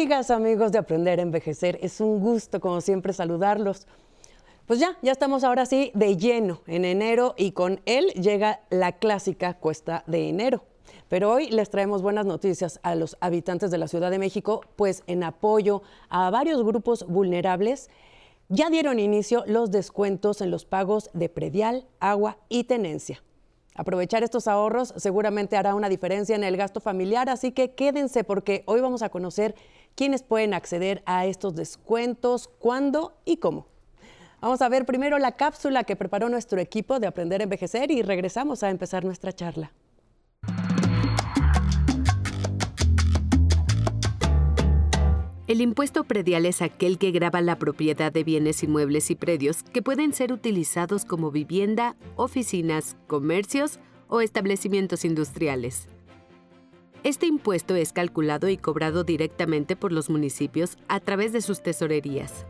Amigos de Aprender a Envejecer, es un gusto como siempre saludarlos. Pues ya, ya estamos ahora sí de lleno en enero y con él llega la clásica cuesta de enero. Pero hoy les traemos buenas noticias a los habitantes de la Ciudad de México, pues en apoyo a varios grupos vulnerables ya dieron inicio los descuentos en los pagos de predial, agua y tenencia. Aprovechar estos ahorros seguramente hará una diferencia en el gasto familiar, así que quédense porque hoy vamos a conocer quiénes pueden acceder a estos descuentos, cuándo y cómo. Vamos a ver primero la cápsula que preparó nuestro equipo de Aprender a Envejecer y regresamos a empezar nuestra charla. El impuesto predial es aquel que graba la propiedad de bienes inmuebles y predios que pueden ser utilizados como vivienda, oficinas, comercios o establecimientos industriales. Este impuesto es calculado y cobrado directamente por los municipios a través de sus tesorerías.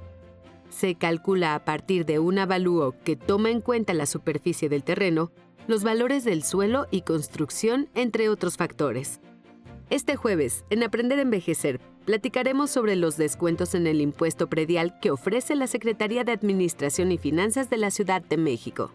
Se calcula a partir de un avalúo que toma en cuenta la superficie del terreno, los valores del suelo y construcción, entre otros factores. Este jueves, en Aprender a Envejecer, platicaremos sobre los descuentos en el impuesto predial que ofrece la Secretaría de Administración y Finanzas de la Ciudad de México.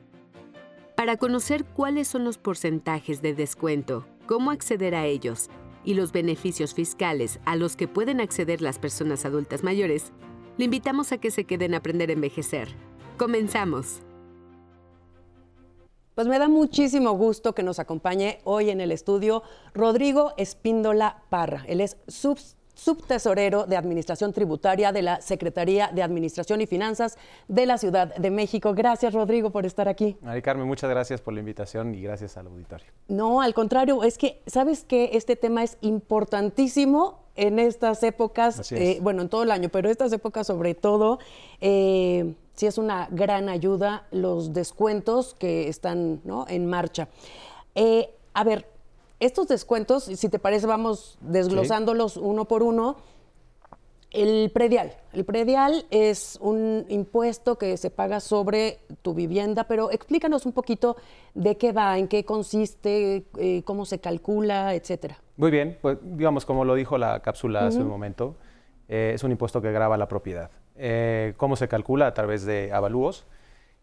Para conocer cuáles son los porcentajes de descuento, cómo acceder a ellos y los beneficios fiscales a los que pueden acceder las personas adultas mayores, le invitamos a que se queden a aprender a envejecer. Comenzamos. Pues me da muchísimo gusto que nos acompañe hoy en el estudio Rodrigo Espíndola Parra. Él es subtesorero de Administración Tributaria de la Secretaría de Administración y Finanzas de la Ciudad de México. Gracias, Rodrigo, por estar aquí. Mari Carmen, muchas gracias por la invitación y gracias al auditorio. No, al contrario, es que, ¿sabes que Este tema es importantísimo en estas épocas, eh, bueno, en todo el año, pero estas épocas sobre todo. Eh, sí es una gran ayuda los descuentos que están en marcha. Eh, a ver, estos descuentos, si te parece, vamos desglosándolos uno por uno. El predial. El predial es un impuesto que se paga sobre tu vivienda, pero explícanos un poquito de qué va, en qué consiste, eh, cómo se calcula, etcétera. Muy bien, pues digamos, como lo dijo la cápsula hace un momento, eh, es un impuesto que graba la propiedad. Eh, cómo se calcula a través de avalúos.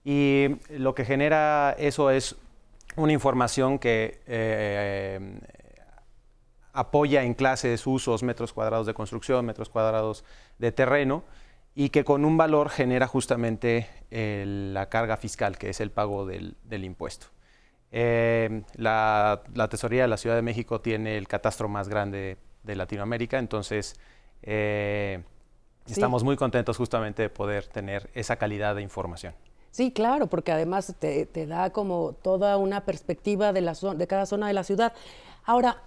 Y lo que genera eso es una información que eh, apoya en clases, usos, metros cuadrados de construcción, metros cuadrados de terreno, y que con un valor genera justamente la carga fiscal, que es el pago del, impuesto. Eh, la, Tesorería de la Ciudad de México tiene el catastro más grande de Latinoamérica, entonces Estamos muy contentos justamente de poder tener esa calidad de información. Sí, claro, porque además te, da como toda una perspectiva de, la de cada zona de la ciudad. Ahora,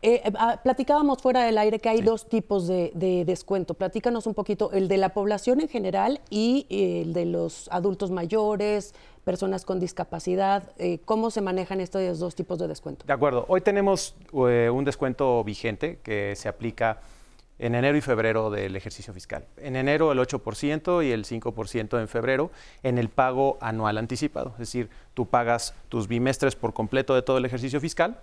eh, eh, ah, platicábamos fuera del aire que hay dos tipos de, descuento. Platícanos un poquito, el de la población en general y el de los adultos mayores, personas con discapacidad. Eh, ¿Cómo se manejan estos dos tipos de descuento? De acuerdo. Hoy tenemos un descuento vigente que se aplica en enero y febrero del ejercicio fiscal. En enero el 8% y el 5% en febrero en el pago anual anticipado. Es decir, tú pagas tus bimestres por completo de todo el ejercicio fiscal.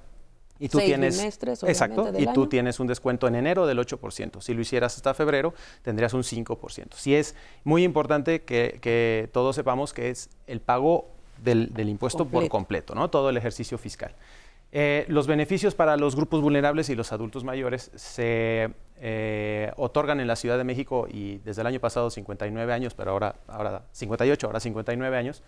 Y tú tienes, bimestres, exacto, y tú tienes un descuento en enero del 8%. Si lo hicieras hasta febrero, tendrías un 5%. Sí es muy importante que, todos sepamos que es el pago del, impuesto por completo, ¿no? Todo el ejercicio fiscal. Eh, los beneficios para los grupos vulnerables y los adultos mayores se eh, otorgan en la Ciudad de México y desde el año pasado 59 años, pero ahora, ahora 58, ahora 59 años,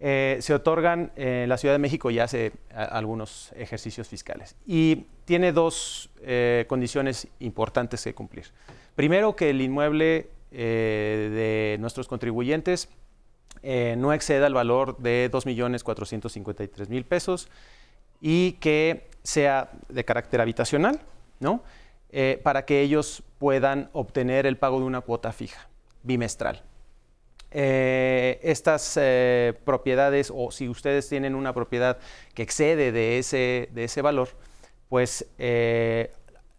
eh, se otorgan en la Ciudad de México y hace algunos ejercicios fiscales. Y tiene dos condiciones importantes que cumplir. Primero, que el inmueble de nuestros contribuyentes no exceda el valor de 2.453.000 pesos y que sea de carácter habitacional, ¿no? Eh, para que ellos puedan obtener el pago de una cuota fija, bimestral. Eh, estas eh, propiedades, o si ustedes tienen una propiedad que excede de ese, de ese valor, pues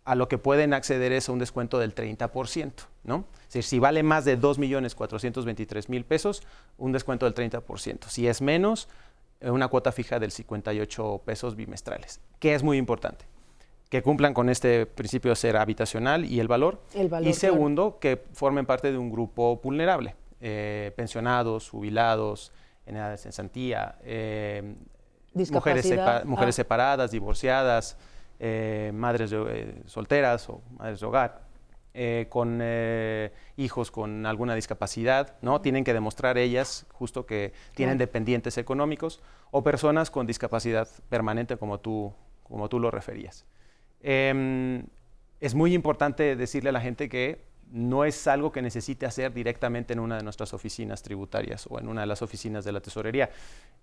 a lo que pueden acceder es a un descuento del 30%, ¿no? Es decir, si vale más de 2.423.000 pesos, un descuento del 30%. Si es menos, una cuota fija del 58 pesos bimestrales, que es muy importante. que cumplan con este principio de ser habitacional y el valor. y segundo, que formen parte de un grupo vulnerable, eh, pensionados, jubilados, en edad de cesantía, eh, mujeres, mujeres ah. separadas, divorciadas, eh, madres solteras o madres de hogar. Con hijos con alguna discapacidad, ¿no? Tienen que demostrar ellas justo que tienen dependientes económicos o personas con discapacidad permanente como tú, como tú lo referías. Em, es muy importante decirle a la gente que no es algo que necesite hacer directamente en una de nuestras oficinas tributarias o en una de las oficinas de la tesorería.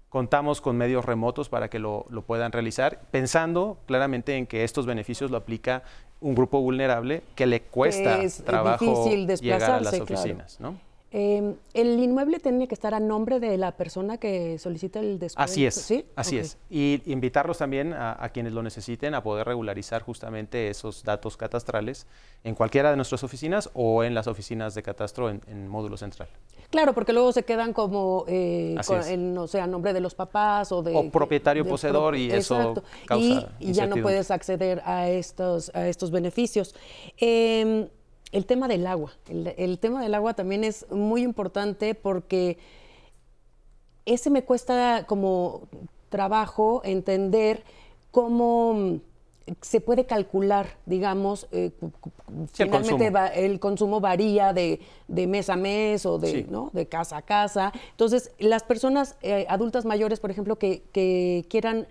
Contamos con medios remotos para que lo, puedan realizar, pensando claramente en que estos beneficios lo aplica un grupo vulnerable que le cuesta trabajo llegar a las oficinas. ¿no? Em, ¿El inmueble tiene que estar a nombre de la persona que solicita el descuento? Así es, ¿Sí? así es. Y invitarlos también a, quienes lo necesiten a poder regularizar justamente esos datos catastrales en cualquiera de nuestras oficinas o en las oficinas de catastro en, módulo central. Claro, porque luego se quedan como, eh, no sé, a nombre de los papás o de... O propietario poseedor y eso causa y, y ya no puedes acceder a estos, a estos beneficios. Eh, el tema del agua. El, tema del agua también es muy importante porque ese me cuesta como trabajo entender cómo se puede calcular, digamos, eh, finalmente el consumo. varía de, mes a mes o de, de casa a casa. Entonces, las personas eh, adultas mayores, por ejemplo, que, que quieran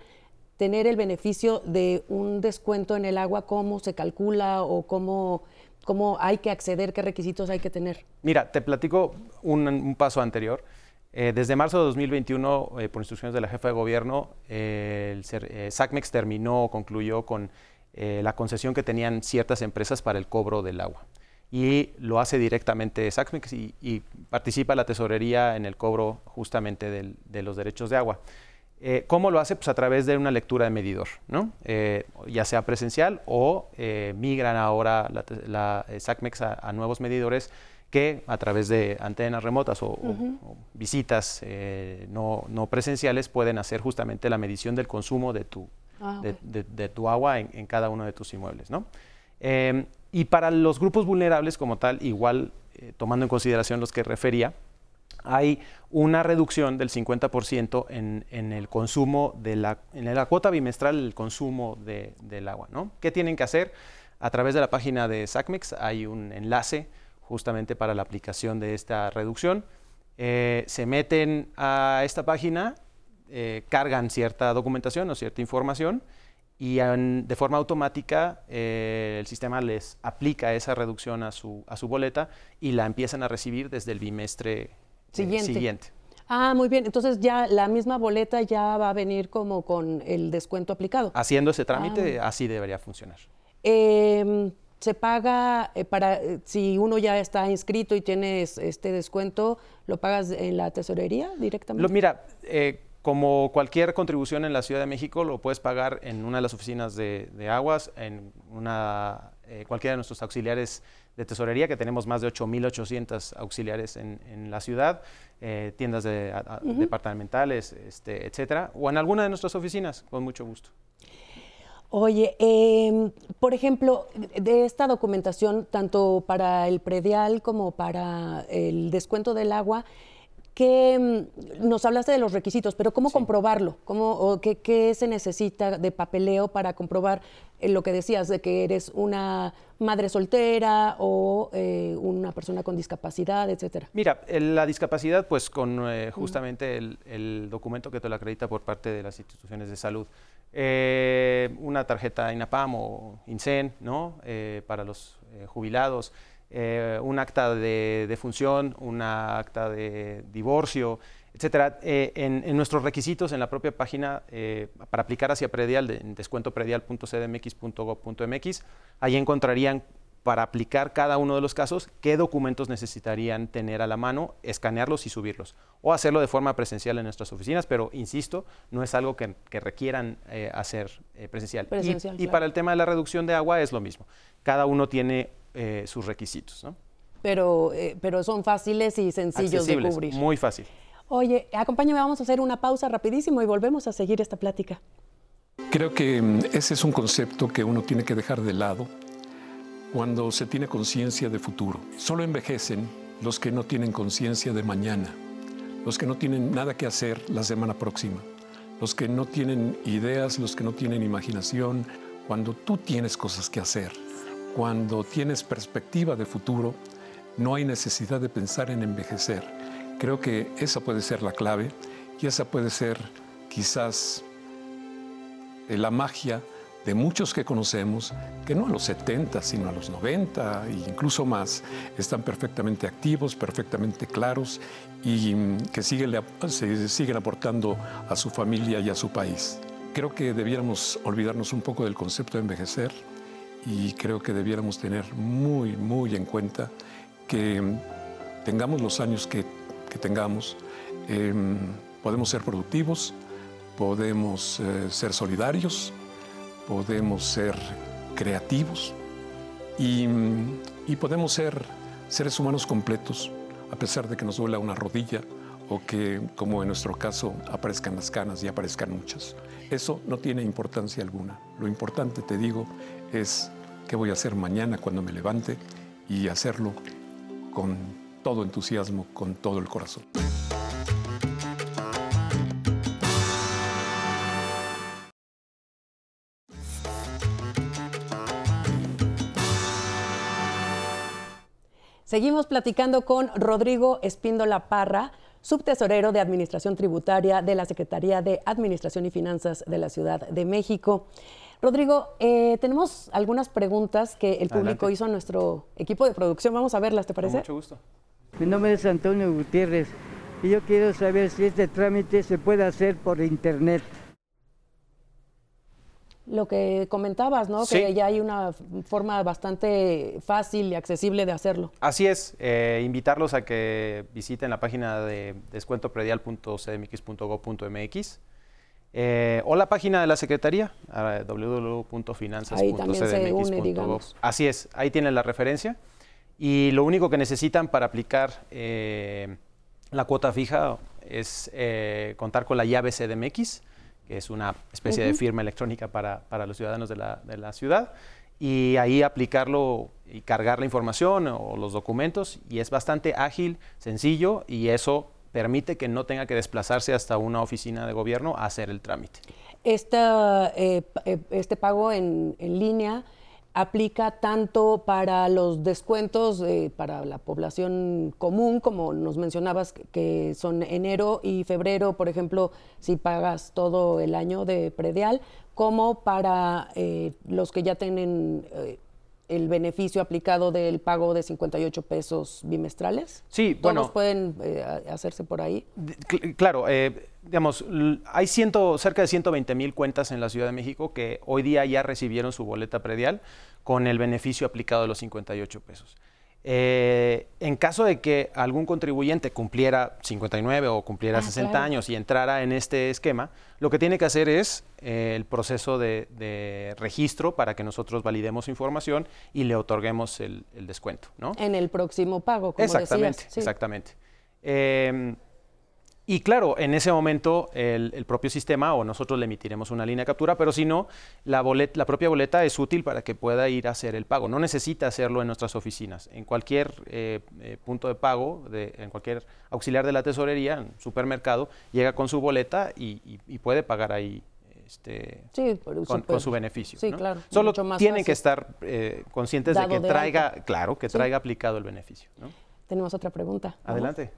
tener el beneficio de un descuento en el agua, ¿cómo se calcula o cómo ¿Cómo hay que acceder? ¿Qué requisitos hay que tener? Mira, te platico un, paso anterior. Eh, desde marzo de 2021, eh, por instrucciones de la jefa de gobierno, eh, el SACMEX terminó o concluyó con la concesión que tenían ciertas empresas para el cobro del agua. Y lo hace directamente SACMEX y, participa la tesorería en el cobro justamente de los derechos de agua. Eh, ¿Cómo lo hace? Pues a través de una lectura de medidor, ¿no? Eh, ya sea presencial o eh, migran ahora la, SACMEX a, nuevos medidores que a través de antenas remotas o, visitas no, presenciales pueden hacer justamente la medición del consumo de tu, ah, de, tu agua en, cada uno de tus inmuebles, ¿no? Y para los grupos vulnerables como tal, igual tomando en consideración los que refería, hay una reducción del 50% en, el consumo de la, en la cuota bimestral el consumo del agua. ¿no? ¿Qué tienen que hacer? A través de la página de SACMEX hay un enlace justamente para la aplicación de esta reducción. Eh, se meten a esta página, eh, cargan cierta documentación o cierta información y de forma automática eh, el sistema les aplica esa reducción a su, a su boleta y la empiezan a recibir desde el bimestre siguiente. Ah, muy bien. Entonces ya la misma boleta ya va a venir como con el descuento aplicado. Haciendo ese trámite, ah, así debería funcionar. Em, se paga eh, para eh, si uno ya está inscrito y tienes este descuento, lo pagas en la tesorería directamente. Lo, mira, eh, como cualquier contribución en la Ciudad de México, lo puedes pagar en una de las oficinas de, aguas, en una cualquiera de nuestros auxiliares de tesorería, que tenemos más de 8.800 auxiliares en, la ciudad, eh, tiendas departamentales, este, etcétera, o en alguna de nuestras oficinas, con mucho gusto. Oye, em, por ejemplo, de esta documentación, tanto para el predial como para el descuento del agua, que mm, nos hablaste de los requisitos, pero ¿cómo comprobarlo? ¿Cómo, o qué, se necesita de papeleo para comprobar eh, lo que decías de que eres una madre soltera o eh, una persona con discapacidad, etcétera? Mira, la discapacidad, pues con eh, justamente el, documento que te lo acredita por parte de las instituciones de salud. una tarjeta INAPAM o INSEN, ¿no? para los jubilados. Eh, un acta de defunción, un acta de divorcio, etcétera. Eh, en, nuestros requisitos en la propia página eh, para aplicar hacia predial, de, descuentopredial.cdmx.gov.mx, ahí encontrarían para aplicar cada uno de los casos qué documentos necesitarían tener a la mano, escanearlos y subirlos, o hacerlo de forma presencial en nuestras oficinas, pero insisto, no es algo que, requieran hacer presencial. y, para el tema de la reducción de agua es lo mismo. Cada uno tiene eh, sus requisitos. ¿no? Pero, eh, pero son fáciles y sencillos de cubrir. Muy fácil. Oye, acompáñame, vamos a hacer una pausa rapidísimo y volvemos a seguir esta plática. Creo que mm, ese es un concepto que uno tiene que dejar de lado cuando se tiene conciencia de futuro. Solo envejecen los que no tienen conciencia de mañana, los que no tienen nada que hacer la semana próxima, los que no tienen ideas, los que no tienen imaginación. Cuando tú tienes cosas que hacer, cuando tienes perspectiva de futuro, no hay necesidad de pensar en envejecer. Creo que esa puede ser la clave y esa puede ser quizás la magia de muchos que conocemos, que no a los 70, sino a los 90 e incluso más, están perfectamente activos, perfectamente claros y que siguen, se siguen aportando a su familia y a su país. Creo que debiéramos olvidarnos un poco del concepto de envejecer y creo que debiéramos tener muy, muy en cuenta que tengamos los años que, tengamos, em, podemos ser productivos, podemos eh, ser solidarios, podemos ser creativos y, podemos ser seres humanos completos, a pesar de que nos duela una rodilla o que, como en nuestro caso, aparezcan las canas y aparezcan muchas. Eso no tiene importancia alguna. Lo importante, te digo, es qué voy a hacer mañana cuando me levante y hacerlo con todo entusiasmo, con todo el corazón. Seguimos platicando con Rodrigo Espíndola Parra, subtesorero de Administración Tributaria de la Secretaría de Administración y Finanzas de la Ciudad de México. Rodrigo, eh, tenemos algunas preguntas que el público hizo a nuestro equipo de producción. Vamos a verlas, ¿te parece? mucho gusto. Mi nombre es Antonio Gutiérrez y yo quiero saber si este trámite se puede hacer por internet lo que comentabas, ¿no? Que ya hay una forma bastante fácil y accesible de hacerlo. Así es, eh, invitarlos a que visiten la página de descuentopredial.cdmx.gov.mx eh, o la página de la Secretaría, www.finanzas.cdmx.gov. Así es, ahí tienen la referencia. Y lo único que necesitan para aplicar eh, la cuota fija es contar con la llave CDMX que es una especie de firma electrónica para, los ciudadanos de la, ciudad, y ahí aplicarlo y cargar la información o los documentos, y es bastante ágil, sencillo, y eso permite que no tenga que desplazarse hasta una oficina de gobierno a hacer el trámite. Eh, eh, este pago en, línea aplica tanto para los descuentos eh, para la población común, como nos mencionabas, que son enero y febrero, por ejemplo, si pagas todo el año de predial, como para los que ya tienen el beneficio aplicado del pago de 58 pesos bimestrales. Sí, ¿Todos bueno. pueden hacerse por ahí? claro, digamos, hay ciento, cerca de 120 mil cuentas en la Ciudad de México que hoy día ya recibieron su boleta predial con el beneficio aplicado de los 58 pesos. Eh, en caso de que algún contribuyente cumpliera 59 o cumpliera 60 ah, años y entrara en este esquema, lo que tiene que hacer es eh, el proceso de, registro para que nosotros validemos información y le otorguemos el, descuento. ¿no? En el próximo pago, como Exactamente, exactamente. Eh, y claro, en ese momento el, propio sistema o nosotros le emitiremos una línea de captura, pero si no, la, la propia boleta es útil para que pueda ir a hacer el pago. No necesita hacerlo en nuestras oficinas. En cualquier eh, eh, punto de pago, de, en cualquier auxiliar de la tesorería, en supermercado, llega con su boleta y, puede pagar ahí este, con, su beneficio. Sí, claro. Solo tienen que estar eh, conscientes de que traiga, claro, que traiga aplicado el beneficio. Tenemos otra pregunta. Adelante.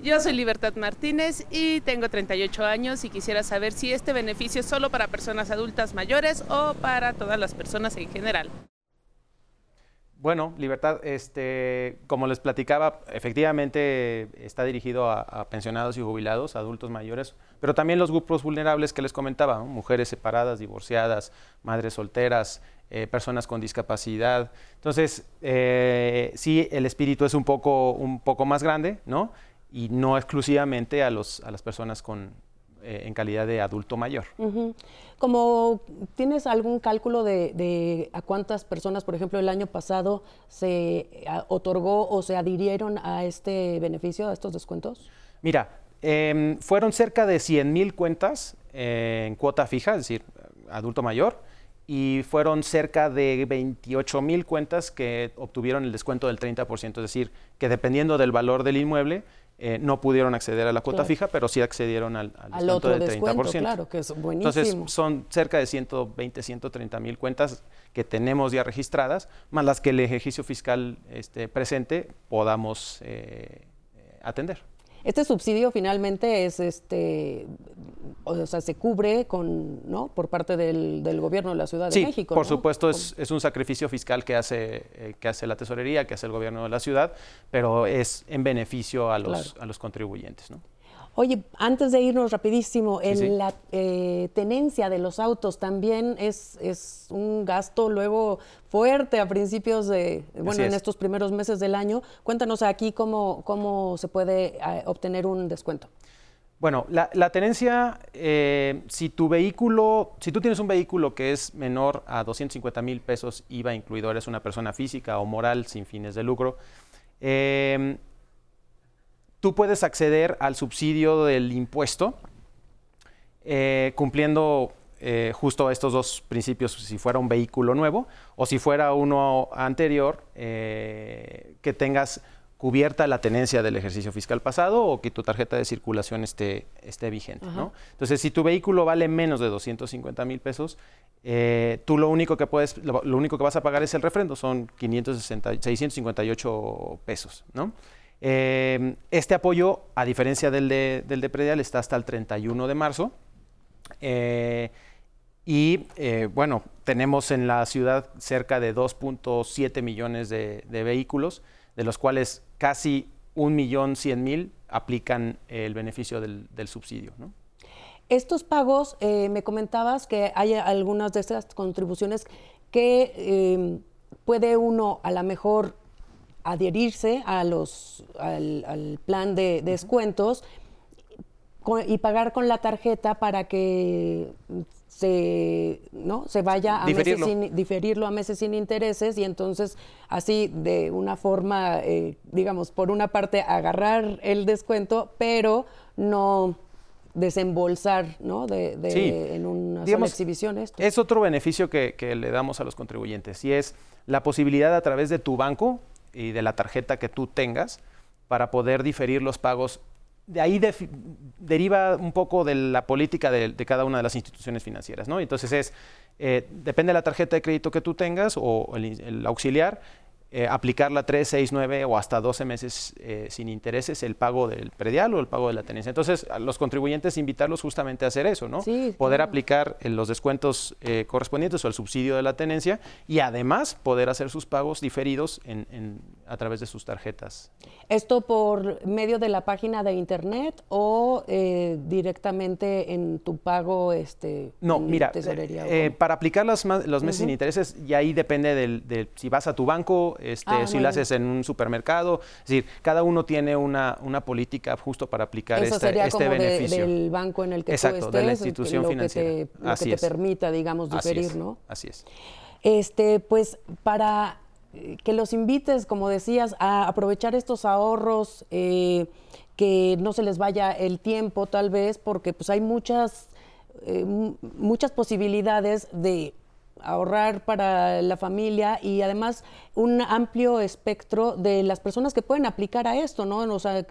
Yo soy Libertad Martínez y tengo 38 años y quisiera saber si este beneficio es solo para personas adultas mayores o para todas las personas en general. Bueno, Libertad, este, como les platicaba, efectivamente está dirigido a, pensionados y jubilados, adultos mayores, pero también los grupos vulnerables que les comentaba, mujeres separadas, divorciadas, madres solteras, eh, personas con discapacidad. Entonces, eh, sí, el espíritu es un poco, un poco más grande, ¿no? Y no exclusivamente a, los, a las personas con, eh, en calidad de adulto mayor. Como tienes algún cálculo de, a cuántas personas, por ejemplo, el año pasado se otorgó o se adhirieron a este beneficio, a estos descuentos? Mira, em, fueron cerca de 100 mil cuentas eh, en cuota fija, es decir, adulto mayor y fueron cerca de 28 mil cuentas que obtuvieron el descuento del 30%, es decir, que dependiendo del valor del inmueble, eh, no pudieron acceder a la cuota fija, pero sí accedieron al, al, descuento del 30%. Claro, que es buenísimo. Entonces, son cerca de 120, 130 mil cuentas que tenemos ya registradas, más las que el ejercicio fiscal este, presente podamos eh, atender. Este subsidio finalmente es este o sea, se cubre con, ¿no? por parte del, gobierno de la Ciudad de México. Por supuesto, es, es, un sacrificio fiscal que hace, eh, que hace la tesorería, que hace el gobierno de la ciudad, pero es en beneficio a los, a los contribuyentes. ¿no? Oye, antes de irnos rapidísimo, en la eh, tenencia de los autos también es, es, un gasto luego fuerte a principios de, bueno, en estos primeros meses del año. Cuéntanos aquí cómo, cómo se puede eh, obtener un descuento. Bueno, la, tenencia, eh, si tu vehículo, si tú tienes un vehículo que es menor a 250 mil pesos IVA incluido, eres una persona física o moral sin fines de lucro, tú puedes acceder al subsidio del impuesto eh, cumpliendo eh, justo estos dos principios si fuera un vehículo nuevo o si fuera uno anterior eh, que tengas cubierta la tenencia del ejercicio fiscal pasado o que tu tarjeta de circulación esté, esté vigente. Entonces, si tu vehículo vale menos de 250 mil pesos, tú lo único que puedes, lo, único que vas a pagar es el refrendo, son 560, 658 pesos, ¿no? Em, este apoyo, a diferencia del de, del de Predial, está hasta el 31 de marzo. Eh, y eh, bueno, tenemos en la ciudad cerca de 2.7 millones de, vehículos, de los cuales casi 1.100.000 aplican el beneficio del, subsidio. Estos pagos, eh, me comentabas que hay algunas de estas contribuciones que em, puede uno a lo mejor adherirse a los, al, plan de, descuentos y pagar con la tarjeta para que se, ¿no? se vaya a meses sin, diferirlo a meses sin intereses y entonces así de una forma, eh, digamos, por una parte agarrar el descuento, pero no desembolsar ¿no? de, en una sola exhibición esto. Es otro beneficio que, que, le damos a los contribuyentes y es la posibilidad a través de tu banco y de la tarjeta que tú tengas para poder diferir los pagos. De ahí deriva un poco de la política de, cada una de las instituciones financieras, ¿no? Entonces es, eh, depende de la tarjeta de crédito que tú tengas o el auxiliar, eh, aplicarla 3, 6, 9 o hasta 12 meses eh, sin intereses el pago del predial o el pago de la tenencia. Entonces, a los contribuyentes invitarlos justamente a hacer eso, ¿no? poder aplicar eh, los descuentos correspondientes o el subsidio de la tenencia y además poder hacer sus pagos diferidos en, a través de sus tarjetas. ¿Esto por medio de la página de internet o directamente en tu pago? Este, no, mira, para aplicar los meses sin intereses, y ahí depende del, de si vas a tu banco, este, ah, si lo haces en un supermercado. Es decir, cada uno tiene una, una política justo para aplicar Eso este, sería este como beneficio. del banco en el que Exacto, tú estés, de la institución financiera. Que te, lo que te permita, digamos, diferir, así ¿no? Así es. Este, pues para eh, que los invites, como decías, a aprovechar estos ahorros, eh, que no se les vaya el tiempo tal vez, porque pues hay muchas, eh, muchas posibilidades de ahorrar para la familia y además un amplio espectro de las personas que pueden aplicar a esto, ¿no? O sea,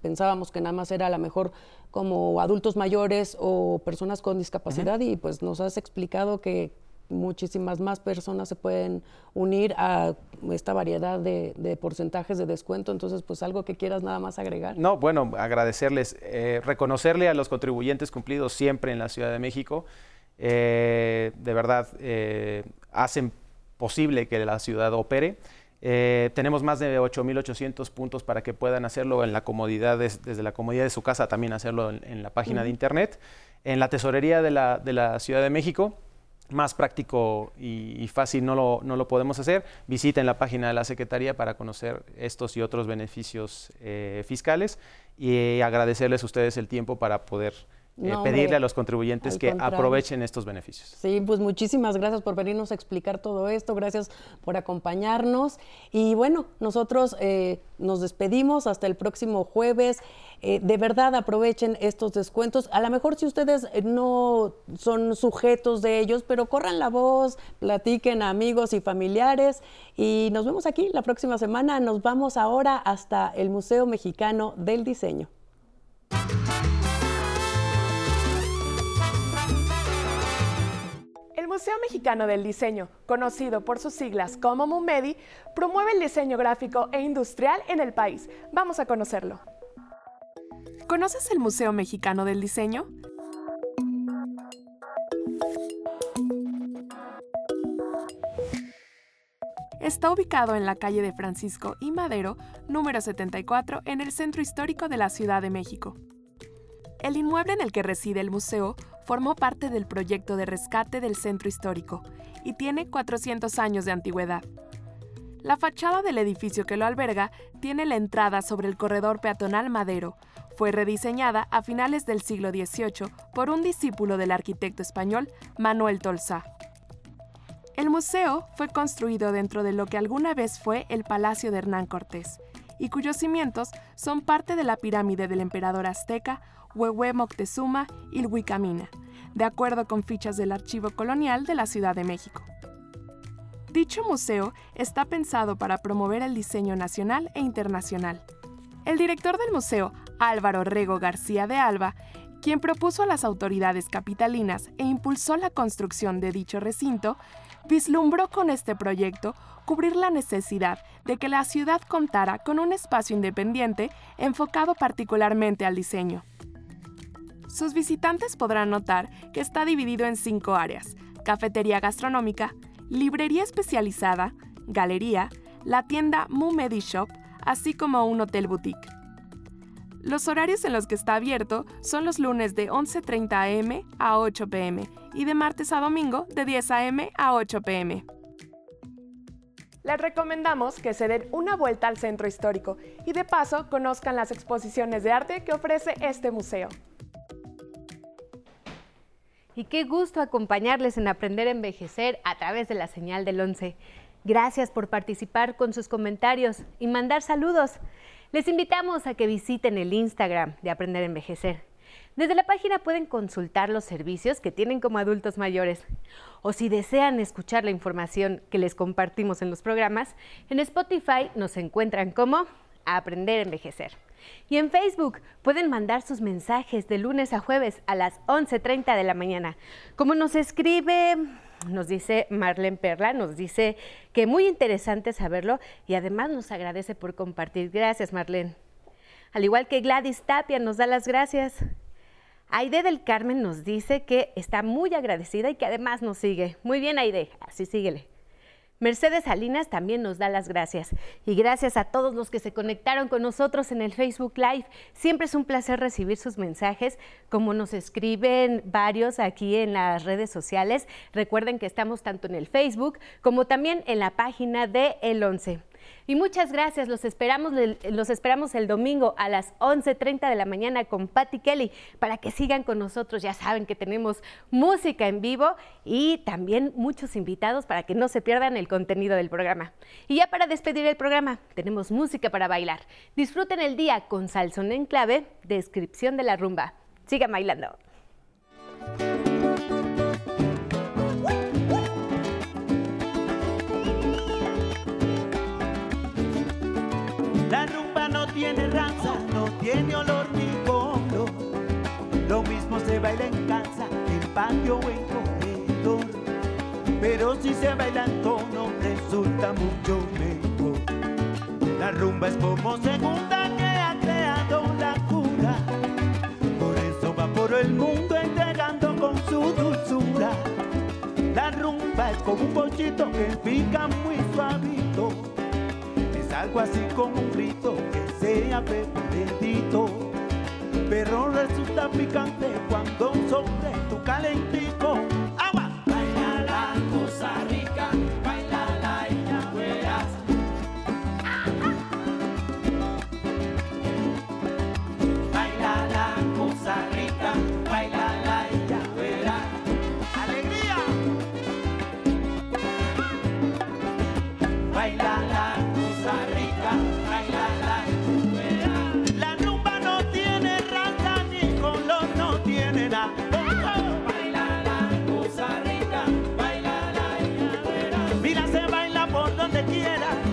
pensábamos que nada más era a lo mejor como adultos mayores o personas con discapacidad y pues nos has explicado que muchísimas más personas se pueden unir a esta variedad de, porcentajes de descuento. Entonces, pues algo que quieras nada más agregar. No, bueno, agradecerles, eh, reconocerle a los contribuyentes cumplidos siempre en la Ciudad de México. Eh, de verdad eh, hacen posible que la ciudad opere. Eh, tenemos más de 8.800 puntos para que puedan hacerlo en la comodidad desde la comodidad de su casa, también hacerlo en, la página de internet. En la tesorería de la, Ciudad de México, más práctico y, fácil no lo, no lo, podemos hacer. Visiten la página de la Secretaría para conocer estos y otros beneficios fiscales y agradecerles a ustedes el tiempo para poder eh, pedirle a los contribuyentes que aprovechen estos beneficios. Sí, pues muchísimas gracias por venirnos a explicar todo esto, gracias por acompañarnos y bueno, nosotros eh, nos despedimos hasta el próximo jueves. Eh, de verdad aprovechen estos descuentos. A lo mejor si ustedes no son sujetos de ellos, pero corran la voz, platiquen a amigos y familiares y nos vemos aquí la próxima semana. Nos vamos ahora hasta el Museo Mexicano del Diseño. Museo Mexicano del Diseño, conocido por sus siglas como MUMEDI, promueve el diseño gráfico e industrial en el país. Vamos a conocerlo. ¿Conoces el Museo Mexicano del Diseño? Está ubicado en la calle de Francisco y Madero, número 74, en el centro histórico de la Ciudad de México. El inmueble en el que reside el museo formó parte del proyecto de rescate del centro histórico y tiene 400 años de antigüedad. La fachada del edificio que lo alberga tiene la entrada sobre el corredor peatonal Madero. Fue rediseñada a finales del siglo XVIII por un discípulo del arquitecto español Manuel Tolsá. El museo fue construido dentro de lo que alguna vez fue el Palacio de Hernán Cortés y cuyos cimientos son parte de la pirámide del emperador azteca Huehue Moctezuma Ilhuicamina, de acuerdo con fichas del Archivo Colonial de la Ciudad de México. Dicho museo está pensado para promover el diseño nacional e internacional. El director del museo, Álvaro Rego García de Alba, quien propuso a las autoridades capitalinas e impulsó la construcción de dicho recinto, vislumbró con este proyecto cubrir la necesidad de que la ciudad contara con un espacio independiente enfocado particularmente al diseño. Sus visitantes podrán notar que está dividido en cinco áreas, cafetería gastronómica, librería especializada, galería, la tienda Mumedi Shop, así como un hotel boutique. Los horarios en los que está abierto son los lunes de 11.30 am a 8 pm y de martes a domingo de 10 am a 8 pm. Les recomendamos que se den una vuelta al centro histórico y de paso conozcan las exposiciones de arte que ofrece este museo. Y qué gusto acompañarles en Aprender a Envejecer a través de la señal del 11. Gracias por participar con sus comentarios y mandar saludos. Les invitamos a que visiten el Instagram de Aprender a Envejecer. Desde la página pueden consultar los servicios que tienen como adultos mayores. O si desean escuchar la información que les compartimos en los programas, en Spotify nos encuentran como Aprender a Envejecer. Y en Facebook pueden mandar sus mensajes de lunes a jueves a las 11.30 de la mañana. Como nos escribe, nos dice Marlene Perla, nos dice que muy interesante saberlo y además nos agradece por compartir. Gracias, Marlene. Al igual que Gladys Tapia nos da las gracias. Aide del Carmen nos dice que está muy agradecida y que además nos sigue. Muy bien, Aide, así síguele. Mercedes Salinas también nos da las gracias. Y gracias a todos los que se conectaron con nosotros en el Facebook Live. Siempre es un placer recibir sus mensajes, como nos escriben varios aquí en las redes sociales. Recuerden que estamos tanto en el Facebook como también en la página de El 11. Y muchas gracias, los esperamos, los esperamos el domingo a las 11.30 de la mañana con Patty Kelly para que sigan con nosotros. Ya saben que tenemos música en vivo y también muchos invitados para que no se pierdan el contenido del programa. Y ya para despedir el programa, tenemos música para bailar. Disfruten el día con Salson en clave, descripción de la rumba. Sigan bailando. Patio o en corredor. Pero si se baila en tono, resulta mucho mejor. La rumba es como segunda que ha creado la cura. Por eso va por el mundo entregando con su dulzura. La rumba es como un pochito que pica muy suavito. Es algo así como un grito sea bendito, pero resulta picante cuando sobre tu calentico. te quiera.